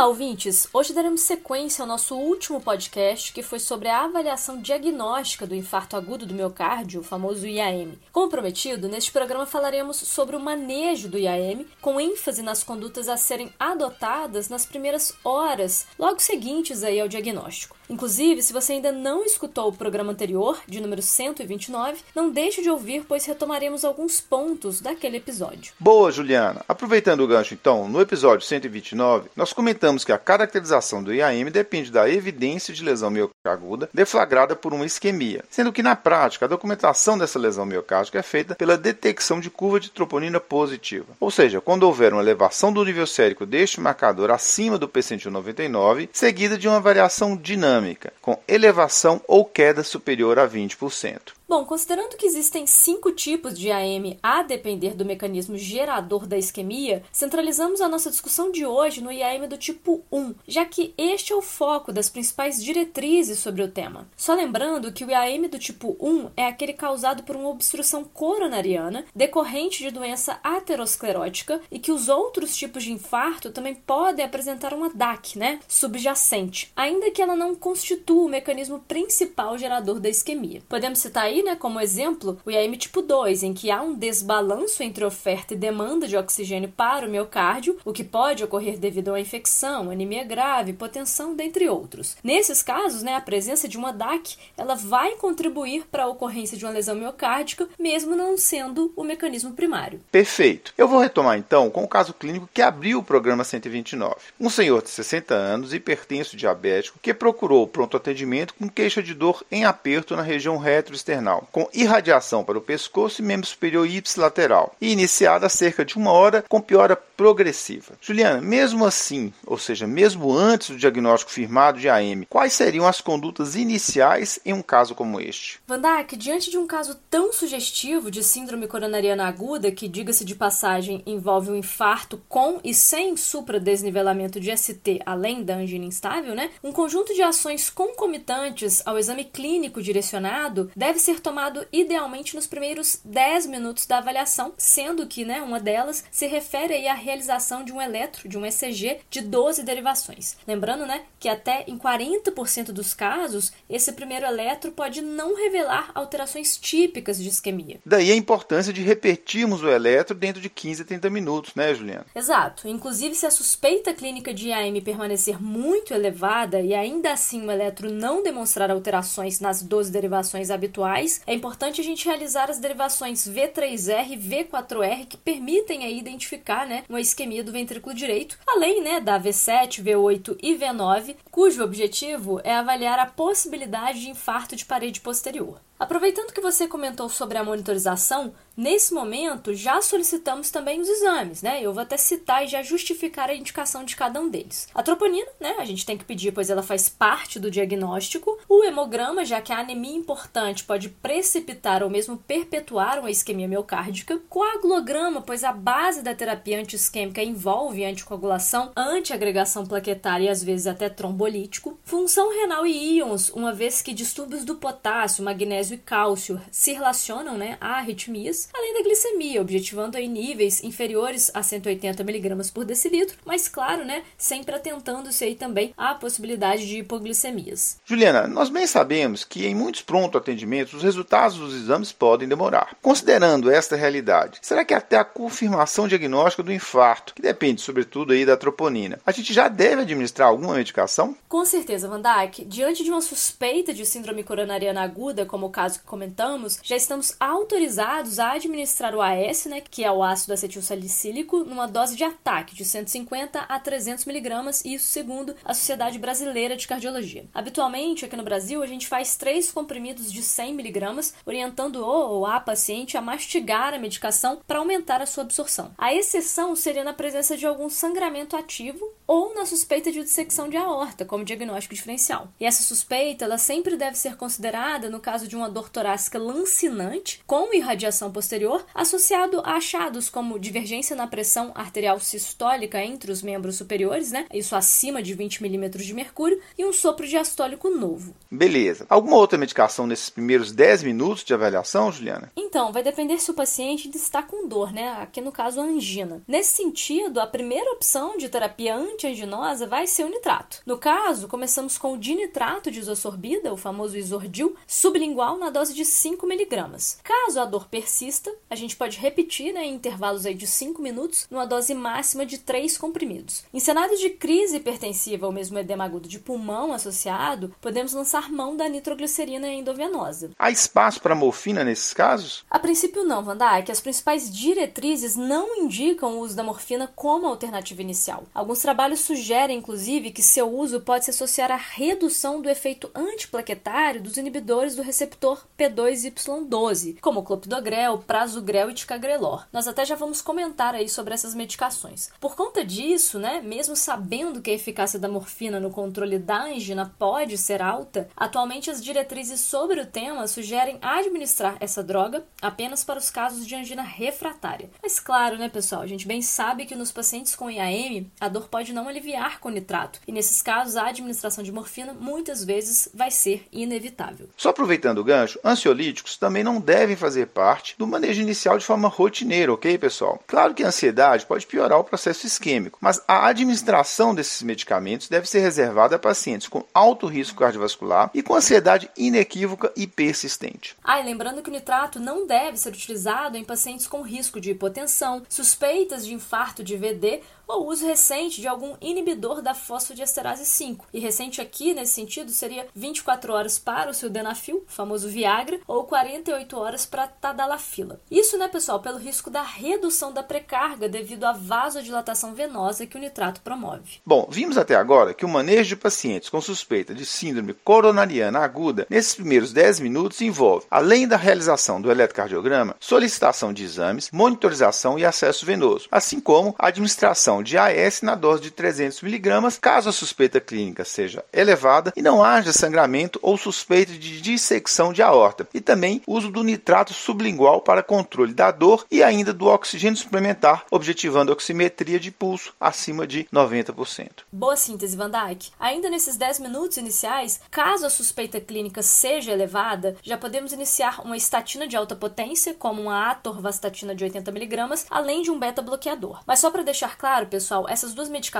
Olá, ouvintes! Hoje daremos sequência ao nosso último podcast, que foi sobre a avaliação diagnóstica do infarto agudo do miocárdio, o famoso IAM. Como prometido, neste programa falaremos sobre o manejo do IAM, com ênfase nas condutas a serem adotadas nas primeiras horas, logo seguintes aí ao diagnóstico. Inclusive, se você ainda não escutou o programa anterior, de número 129, não deixe de ouvir, pois retomaremos alguns pontos daquele episódio. Boa, Juliana! Aproveitando o gancho, então, no episódio 129, nós comentamos que a caracterização do IAM depende da evidência de lesão miocárdica aguda deflagrada por uma isquemia, sendo que na prática a documentação dessa lesão miocárdica é feita pela detecção de curva de troponina positiva. Ou seja, quando houver uma elevação do nível sérico deste marcador acima do P199, seguida de uma variação dinâmica, com elevação ou queda superior a 20%. Bom, considerando que existem cinco tipos de AM a depender do mecanismo gerador da isquemia, centralizamos a nossa discussão de hoje no IAM do tipo 1, já que este é o foco das principais diretrizes sobre o tema. Só lembrando que o IAM do tipo 1 é aquele causado por uma obstrução coronariana decorrente de doença aterosclerótica e que os outros tipos de infarto também podem apresentar uma DAC, né, subjacente, ainda que ela não constitua o mecanismo principal gerador da isquemia. Podemos citar aí né, como exemplo, o IAM tipo 2, em que há um desbalanço entre oferta e demanda de oxigênio para o miocárdio, o que pode ocorrer devido a uma infecção, anemia grave, hipotensão, dentre outros. Nesses casos, né, a presença de uma DAC ela vai contribuir para a ocorrência de uma lesão miocárdica, mesmo não sendo o mecanismo primário. Perfeito. Eu vou retomar então com o caso clínico que abriu o programa 129. Um senhor de 60 anos, hipertenso diabético, que procurou pronto atendimento com queixa de dor em aperto na região retroesternal com irradiação para o pescoço e membro superior ipsilateral, e iniciada cerca de uma hora com piora progressiva. Juliana, mesmo assim, ou seja, mesmo antes do diagnóstico firmado de AM, quais seriam as condutas iniciais em um caso como este? Vandak, diante de um caso tão sugestivo de síndrome coronariana aguda, que, diga-se de passagem, envolve um infarto com e sem supradesnivelamento de ST, além da angina instável, né? Um conjunto de ações concomitantes ao exame clínico direcionado deve ser tomado idealmente nos primeiros 10 minutos da avaliação, sendo que né, uma delas se refere à realização de um eletro, de um ECG, de 12 derivações. Lembrando né, que até em 40% dos casos, esse primeiro eletro pode não revelar alterações típicas de isquemia. Daí a importância de repetirmos o eletro dentro de 15 a 30 minutos, né, Juliana? Exato. Inclusive, se a suspeita clínica de IAM permanecer muito elevada e ainda assim o eletro não demonstrar alterações nas 12 derivações habituais, é importante a gente realizar as derivações V3R e V4R que permitem aí identificar né, uma isquemia do ventrículo direito, além né, da V7, V8 e V9, cujo objetivo é avaliar a possibilidade de infarto de parede posterior. Aproveitando que você comentou sobre a monitorização, nesse momento já solicitamos também os exames, né? Eu vou até citar e já justificar a indicação de cada um deles. A troponina, né? A gente tem que pedir, pois ela faz parte do diagnóstico. O hemograma, já que a anemia importante pode precipitar ou mesmo perpetuar uma isquemia miocárdica. Coagulograma, pois a base da terapia antiisquêmica envolve anticoagulação, antiagregação plaquetária e às vezes até trombolítico. Função renal e íons, uma vez que distúrbios do potássio, magnésio e cálcio se relacionam né, a arritmias, além da glicemia, objetivando aí níveis inferiores a 180 mg por decilitro, mas claro, né, sempre atentando-se aí também à possibilidade de hipoglicemias. Juliana, nós bem sabemos que em muitos pronto atendimentos os resultados dos exames podem demorar. Considerando esta realidade, será que até a confirmação diagnóstica do infarto, que depende sobretudo aí da troponina, a gente já deve administrar alguma medicação? Com certeza, Van Dijk. Diante de uma suspeita de síndrome coronariana aguda, como o caso que comentamos, já estamos autorizados a administrar o AS, né, que é o ácido acetil salicílico, numa dose de ataque de 150 a 300 miligramas, isso segundo a Sociedade Brasileira de Cardiologia. Habitualmente, aqui no Brasil, a gente faz três comprimidos de 100 miligramas, orientando o ou a paciente a mastigar a medicação para aumentar a sua absorção. A exceção seria na presença de algum sangramento ativo ou na suspeita de dissecção de aorta, como diagnóstico diferencial. E essa suspeita, ela sempre deve ser considerada no caso de uma dor torácica lancinante com irradiação posterior, associado a achados como divergência na pressão arterial sistólica entre os membros superiores, né? Isso acima de 20 milímetros de mercúrio, e um sopro diastólico novo. Beleza. Alguma outra medicação nesses primeiros 10 minutos de avaliação, Juliana? Então, vai depender se o paciente está com dor, né? Aqui no caso, a angina. Nesse sentido, a primeira opção de terapia antianginosa vai ser o nitrato. No caso, começamos com o dinitrato de isosorbida, o famoso isordil, sublingual na dose de 5 miligramas. Caso a dor persista, a gente pode repetir né, em intervalos aí de 5 minutos, numa dose máxima de 3 comprimidos. Em cenários de crise hipertensiva ou mesmo edema agudo de pulmão associado, podemos lançar mão da nitroglicerina endovenosa. Há espaço para morfina nesses casos? A princípio não, Van Dijk. As principais diretrizes não indicam o uso da morfina como alternativa inicial. Alguns trabalhos sugerem, inclusive, que seu uso pode se associar à redução do efeito antiplaquetário dos inibidores do receptor P2Y12, como clopidogrel, prasugrel e ticagrelor. Nós até já vamos comentar aí sobre essas medicações. Por conta disso, né, mesmo sabendo que a eficácia da morfina no controle da angina pode ser alta, atualmente as diretrizes sobre o tema sugerem administrar essa droga apenas para os casos de angina refratária. Mas claro, né, pessoal, a gente bem sabe que nos pacientes com IAM a dor pode não aliviar com nitrato, e nesses casos a administração de morfina muitas vezes vai ser inevitável. Só aproveitando o gancho, ansiolíticos também não devem fazer parte do manejo inicial de forma rotineira, ok, pessoal? Claro que a ansiedade pode piorar o processo isquêmico, mas a administração desses medicamentos deve ser reservada a pacientes com alto risco cardiovascular e com ansiedade inequívoca e persistente. Ah, e lembrando que o nitrato não deve ser utilizado em pacientes com risco de hipotensão, suspeitas de infarto de VD ou uso recente de algum inibidor da fosfodiesterase 5. E recente aqui, nesse sentido, seria 24 horas para o sildenafil, famoso Viagra, ou 48 horas para tadalafila. Isso, né, pessoal, pelo risco da redução da precarga devido à vasodilatação venosa que o nitrato promove. Bom, vimos até agora que o manejo de pacientes com suspeita de síndrome coronariana aguda nesses primeiros 10 minutos envolve, além da realização do eletrocardiograma, solicitação de exames, monitorização e acesso venoso, assim como a administração de AS na dose de 300 mg, caso a suspeita clínica seja elevada e não haja sangramento ou suspeita de dissecção de aorta, e também uso do nitrato sublingual para controle da dor e ainda do oxigênio suplementar, objetivando a oximetria de pulso acima de 90%. Boa síntese, Van Dijk. Ainda nesses 10 minutos iniciais, caso a suspeita clínica seja elevada, já podemos iniciar uma estatina de alta potência, como uma atorvastatina de 80mg, além de um beta-bloqueador. Mas só para deixar claro, pessoal, essas duas medicações,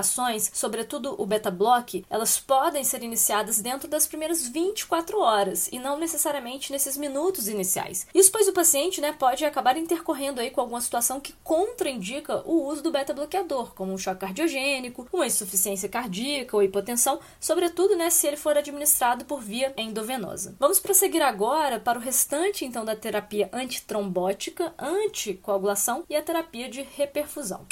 sobretudo o beta-block, elas podem ser iniciadas dentro das primeiras 24 horas e não necessariamente nesses minutos iniciais. Isso pois o paciente né, pode acabar intercorrendo aí com alguma situação que contraindica o uso do beta-bloqueador, como um choque cardiogênico, uma insuficiência cardíaca ou hipotensão, sobretudo né, se ele for administrado por via endovenosa. Vamos prosseguir agora para o restante então da terapia antitrombótica, anticoagulação e a terapia de reperfusão.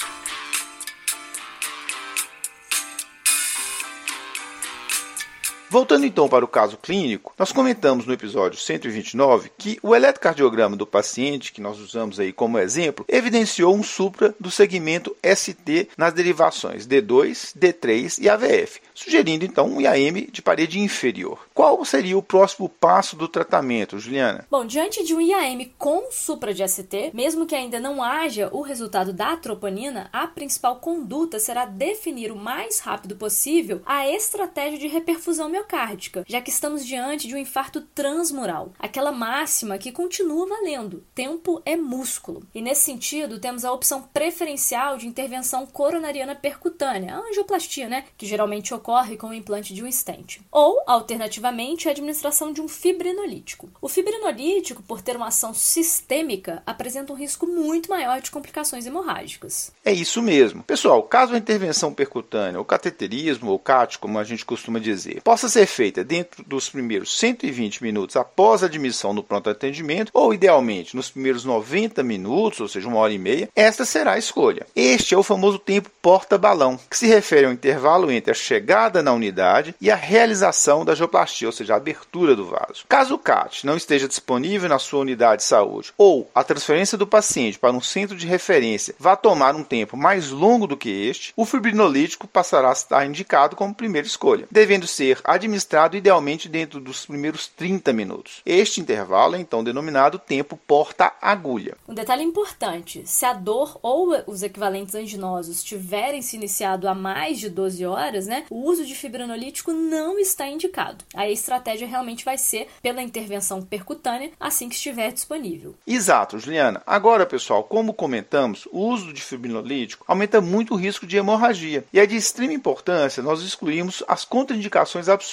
Voltando então para o caso clínico, nós comentamos no episódio 129 que o eletrocardiograma do paciente, que nós usamos aí como exemplo, evidenciou um supra do segmento ST nas derivações D2, D3 e AVF, sugerindo então um IAM de parede inferior. Qual seria o próximo passo do tratamento, Juliana? Bom, diante de um IAM com supra de ST, mesmo que ainda não haja o resultado da troponina, a principal conduta será definir o mais rápido possível a estratégia de reperfusão miocárdica, já que estamos diante de um infarto transmural, aquela máxima que continua valendo: tempo é músculo. E nesse sentido, temos a opção preferencial de intervenção coronariana percutânea, a angioplastia, né, que geralmente ocorre com o implante de um stent. Ou, alternativamente, a administração de um fibrinolítico. O fibrinolítico, por ter uma ação sistêmica, apresenta um risco muito maior de complicações hemorrágicas. É isso mesmo. Pessoal, caso a intervenção percutânea, ou cateterismo, ou CAT, como a gente costuma dizer, possa ser feita dentro dos primeiros 120 minutos após a admissão no pronto atendimento, ou idealmente nos primeiros 90 minutos, ou seja, uma hora e meia, esta será a escolha. Este é o famoso tempo porta-balão, que se refere ao intervalo entre a chegada na unidade e a realização da geoplastia, ou seja, a abertura do vaso. Caso o CAT não esteja disponível na sua unidade de saúde, ou a transferência do paciente para um centro de referência vá tomar um tempo mais longo do que este, o fibrinolítico passará a estar indicado como primeira escolha, devendo ser administrado idealmente dentro dos primeiros 30 minutos. Este intervalo é então denominado tempo porta-agulha. Um detalhe importante: se a dor ou os equivalentes anginosos tiverem se iniciado há mais de 12 horas, né, o uso de fibrinolítico não está indicado. Aí a estratégia realmente vai ser pela intervenção percutânea assim que estiver disponível. Exato, Juliana. Agora, pessoal, como comentamos, o uso de fibrinolítico aumenta muito o risco de hemorragia e é de extrema importância nós excluímos as contraindicações absolutas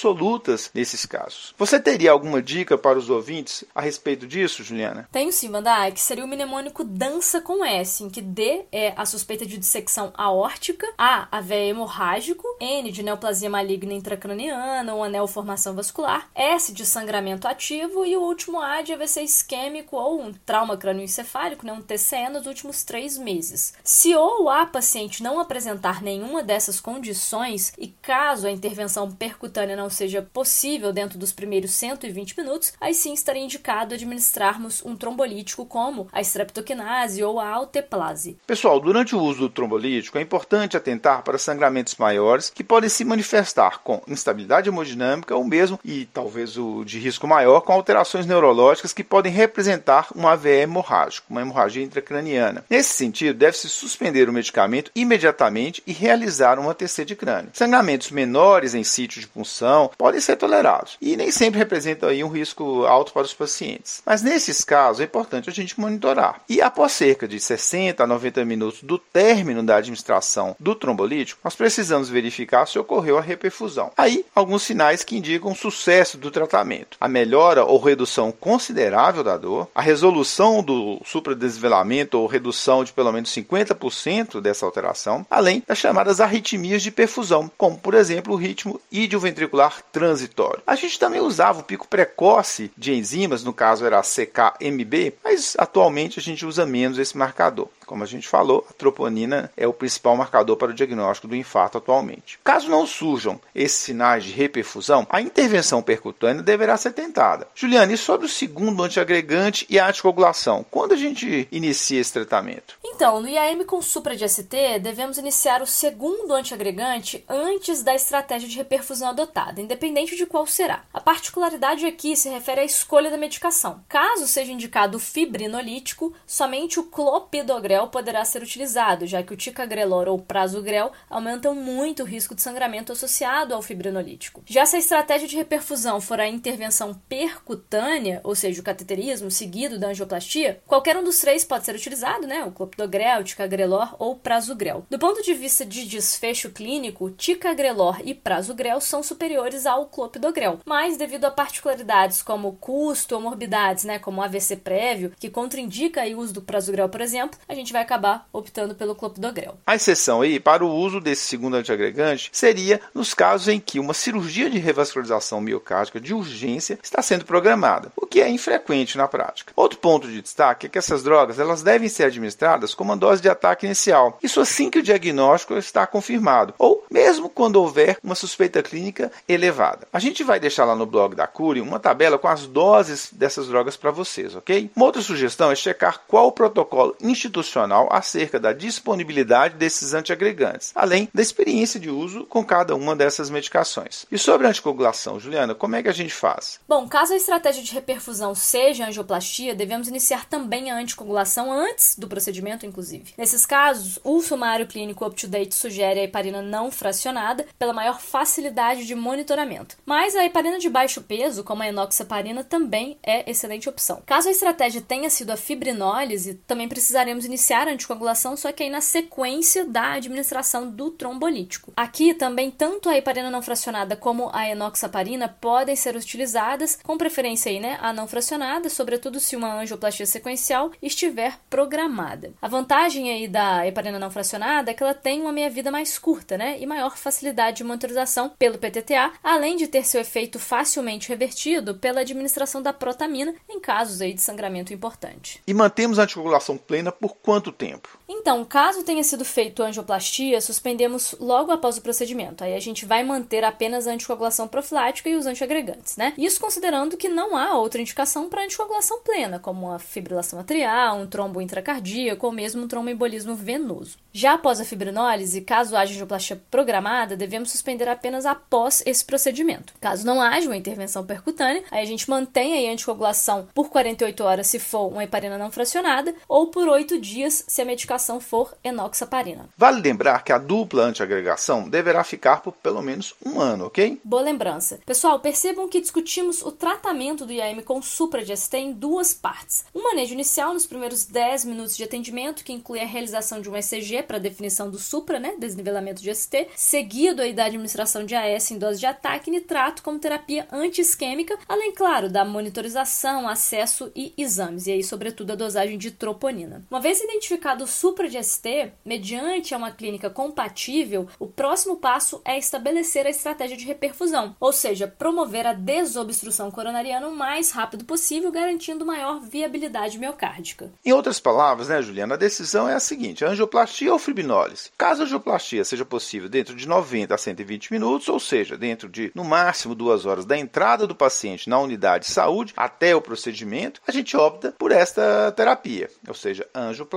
nesses casos. Você teria alguma dica para os ouvintes a respeito disso, Juliana? Tenho sim, Vandai, que seria o mnemônico dança com S, em que D é a suspeita de dissecção aórtica, A, AVE hemorrágico, N de neoplasia maligna intracraniana ou anel formação vascular, S de sangramento ativo e o último A de AVC isquêmico ou um trauma crânioencefálico, né, um TCE nos últimos três meses. Se ou a paciente não apresentar nenhuma dessas condições e caso a intervenção percutânea não seja possível dentro dos primeiros 120 minutos, aí sim estaria indicado administrarmos um trombolítico como a streptokinase ou a alteplase. Pessoal, durante o uso do trombolítico é importante atentar para sangramentos maiores que podem se manifestar com instabilidade hemodinâmica ou mesmo, e talvez o de risco maior, com alterações neurológicas que podem representar um AVE hemorrágico, uma hemorragia intracraniana. Nesse sentido, deve-se suspender o medicamento imediatamente e realizar uma TC de crânio. Sangramentos menores em sítio de punção podem ser tolerados e nem sempre representam aí um risco alto para os pacientes. Mas nesses casos é importante a gente monitorar. E após cerca de 60 a 90 minutos do término da administração do trombolítico, nós precisamos verificar se ocorreu a reperfusão. Aí, alguns sinais que indicam o sucesso do tratamento. A melhora ou redução considerável da dor, a resolução do supradesvelamento ou redução de pelo menos 50% dessa alteração, além das chamadas arritmias de perfusão, como por exemplo o ritmo idioventricular transitório. A gente também usava o pico precoce de enzimas, no caso era a CKMB, mas atualmente a gente usa menos esse marcador. Como a gente falou, a troponina é o principal marcador para o diagnóstico do infarto atualmente. Caso não surjam esses sinais de reperfusão, a intervenção percutânea deverá ser tentada. Juliana, e sobre o segundo antiagregante e a anticoagulação? Quando a gente inicia esse tratamento? Então, no IAM com supra de ST, devemos iniciar o segundo antiagregante antes da estratégia de reperfusão adotada, independente de qual será. A particularidade aqui se refere à escolha da medicação. Caso seja indicado o fibrinolítico, somente o clopidogrel poderá ser utilizado, já que o ticagrelor ou prasugrel aumentam muito o risco de sangramento associado ao fibrinolítico. Já se a estratégia de reperfusão for a intervenção percutânea, ou seja, o cateterismo seguido da angioplastia, qualquer um dos três pode ser utilizado, né? O clopidogrel, o ticagrelor ou prasugrel. Do ponto de vista de desfecho clínico, ticagrelor e prasugrel são superiores ao clopidogrel, mas devido a particularidades como custo ou morbidades, né, como AVC prévio, que contraindica o uso do prasugrel, por exemplo, a gente vai acabar optando pelo clopidogrel. A exceção aí para o uso desse segundo antiagregante seria nos casos em que uma cirurgia de revascularização miocárdica de urgência está sendo programada, o que é infrequente na prática. Outro ponto de destaque é que essas drogas elas devem ser administradas com uma dose de ataque inicial, isso assim que o diagnóstico está confirmado, ou mesmo quando houver uma suspeita clínica elevada. A gente vai deixar lá no blog da Cure uma tabela com as doses dessas drogas para vocês, ok? Uma outra sugestão é checar qual o protocolo institucional acerca da disponibilidade desses antiagregantes, além da experiência de uso com cada uma dessas medicações. E sobre a anticoagulação, Juliana, como é que a gente faz? Bom, caso a estratégia de reperfusão seja angioplastia, devemos iniciar também a anticoagulação antes do procedimento, inclusive. Nesses casos, o sumário clínico up-to-date sugere a heparina não fracionada pela maior facilidade de monitoramento. Mas a heparina de baixo peso, como a enoxaparina, também é excelente opção. Caso a estratégia tenha sido a fibrinólise, também precisaremos iniciar a anticoagulação, só que aí na sequência da administração do trombolítico. Aqui também tanto a heparina não fracionada como a enoxaparina podem ser utilizadas, com preferência aí, né, a não fracionada, sobretudo se uma angioplastia sequencial estiver programada. A vantagem aí da heparina não fracionada é que ela tem uma meia-vida mais curta, né, e maior facilidade de monitorização pelo PTTA, além de ter seu efeito facilmente revertido pela administração da protamina em casos aí de sangramento importante. E mantemos a anticoagulação plena por quanto quanto tempo? Então, caso tenha sido feito angioplastia, suspendemos logo após o procedimento. Aí a gente vai manter apenas a anticoagulação profilática e os antiagregantes, né? Isso considerando que não há outra indicação para anticoagulação plena, como a fibrilação atrial, um trombo intracardíaco ou mesmo um tromboembolismo venoso. Já após a fibrinólise, caso haja angioplastia programada, devemos suspender apenas após esse procedimento. Caso não haja uma intervenção percutânea, aí a gente mantém a anticoagulação por 48 horas se for uma heparina não fracionada ou por 8 dias se a medicação for enoxaparina. Vale lembrar que a dupla antiagregação deverá ficar por pelo menos um ano, ok? Boa lembrança. Pessoal, percebam que discutimos o tratamento do IAM com supra de ST em duas partes. Um manejo inicial nos primeiros 10 minutos de atendimento, que inclui a realização de um ECG para definição do supra, né, desnivelamento de ST, seguido aí da administração de AS em dose de ataque e nitrato como terapia anti-isquêmica, além, claro, da monitorização, acesso e exames, e aí, sobretudo, a dosagem de troponina. Uma vez identificado o supra de ST, mediante uma clínica compatível, o próximo passo é estabelecer a estratégia de reperfusão, ou seja, promover a desobstrução coronariana o mais rápido possível, garantindo maior viabilidade miocárdica. Em outras palavras, né, Juliana, a decisão é a seguinte: angioplastia ou fibrinólise. Caso a angioplastia seja possível dentro de 90 a 120 minutos, ou seja, dentro de no máximo duas horas da entrada do paciente na unidade de saúde até o procedimento, a gente opta por esta terapia, ou seja, angioplastia,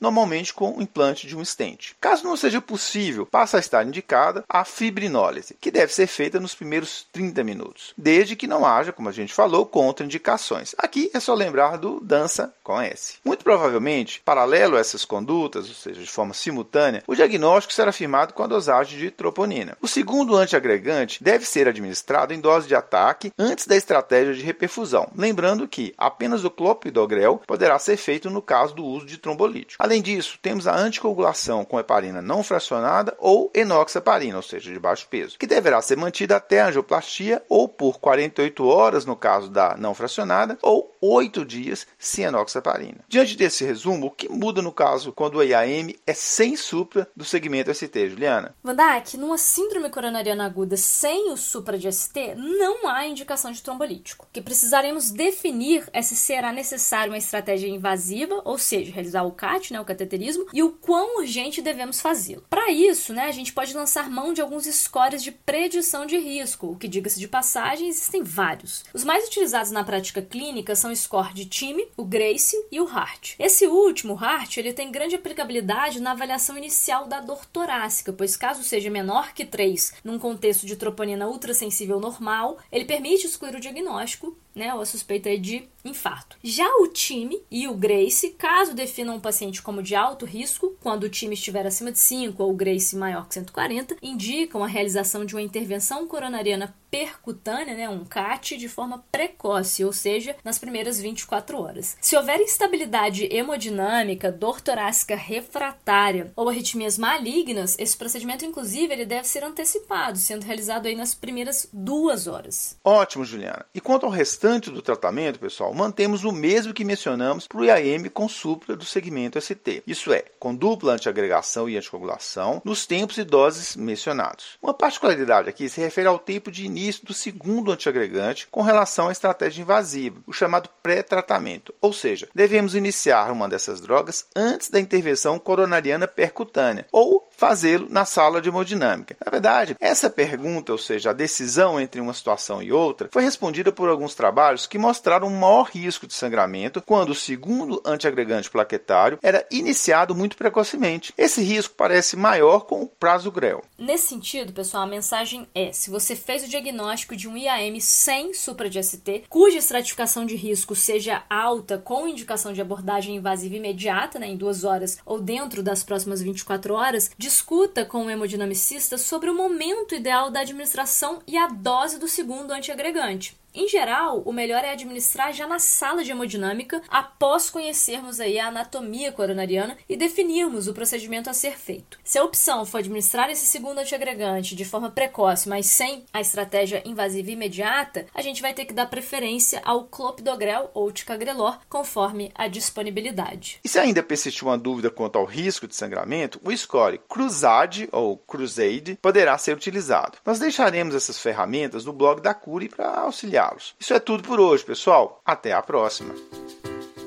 normalmente com o implante de um stent. Caso não seja possível, passa a estar indicada a fibrinólise, que deve ser feita nos primeiros 30 minutos, desde que não haja, como a gente falou, contraindicações. Aqui é só lembrar do dança com S. Muito provavelmente, paralelo a essas condutas, ou seja, de forma simultânea, o diagnóstico será firmado com a dosagem de troponina. O segundo antiagregante deve ser administrado em dose de ataque antes da estratégia de reperfusão, lembrando que apenas o clopidogrel poderá ser feito no caso do uso de trombolítico. Além disso, temos a anticoagulação com heparina não fracionada ou enoxaparina, ou seja, de baixo peso, que deverá ser mantida até a angioplastia ou por 48 horas no caso da não fracionada ou 8 dias sem enoxaparina. Diante desse resumo, o que muda no caso quando o IAM é sem supra do segmento ST, Juliana? Vandak, numa síndrome coronariana aguda sem o supra de ST, não há indicação de trombolítico, que precisaremos definir é se será necessário uma estratégia invasiva, ou seja, realizar o CAT, né, o cateterismo e o quão urgente devemos fazê-lo. Para isso, né, a gente pode lançar mão de alguns scores de predição de risco, o que, diga-se de passagem, existem vários. Os mais utilizados na prática clínica são o score de time, o GRACE e o HART. Esse último, o HART, ele tem grande aplicabilidade na avaliação inicial da dor torácica, pois caso seja menor que 3 num contexto de troponina ultrassensível normal, ele permite excluir o diagnóstico né, ou a suspeita de infarto. Já o time e o Grace, caso definam um paciente como de alto risco, quando o time estiver acima de 5 ou o Grace maior que 140, indicam a realização de uma intervenção coronariana percutânea, né, um CAT, de forma precoce, ou seja, nas primeiras 24 horas. Se houver instabilidade hemodinâmica, dor torácica refratária ou arritmias malignas, esse procedimento, inclusive, ele deve ser antecipado, sendo realizado aí nas primeiras duas horas. Ótimo, Juliana. E quanto ao restante do tratamento, pessoal, mantemos o mesmo que mencionamos para o IAM com supra do segmento ST. Isso é, com dupla antiagregação e anticoagulação nos tempos e doses mencionados. Uma particularidade aqui se refere ao tempo de início do segundo antiagregante com relação à estratégia invasiva, o chamado pré-tratamento. Ou seja, devemos iniciar uma dessas drogas antes da intervenção coronariana percutânea ou fazê-lo na sala de hemodinâmica. Na verdade, essa pergunta, ou seja, a decisão entre uma situação e outra, foi respondida por alguns trabalhos que mostraram um maior risco de sangramento quando o segundo antiagregante plaquetário era iniciado muito precocemente. Esse risco parece maior com o prazo grel. Nesse sentido, pessoal, a mensagem é: se você fez o diagnóstico de um IAM sem supra de ST, cuja estratificação de risco seja alta com indicação de abordagem invasiva imediata, né, em duas horas ou dentro das próximas 24 horas, discuta com o hemodinamicista sobre o momento ideal da administração e a dose do segundo antiagregante. Em geral, o melhor é administrar já na sala de hemodinâmica após conhecermos aí a anatomia coronariana e definirmos o procedimento a ser feito. Se a opção for administrar esse segundo antiagregante de forma precoce, mas sem a estratégia invasiva imediata, a gente vai ter que dar preferência ao clopidogrel ou ticagrelor, conforme a disponibilidade. E se ainda persistir uma dúvida quanto ao risco de sangramento, o score Cruzade ou Crusade poderá ser utilizado. Nós deixaremos essas ferramentas no blog da Cure para auxiliar los Isso é tudo por hoje, pessoal. Até a próxima.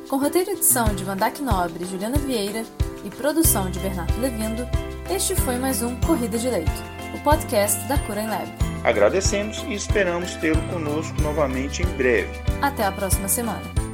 Com roteiro e edição de Vandac Nobre e Juliana Vieira e produção de Bernardo Levindo, este foi mais um Corrida de Leito, o podcast da Cura Lab. Agradecemos e esperamos tê-lo conosco novamente em breve. Até a próxima semana.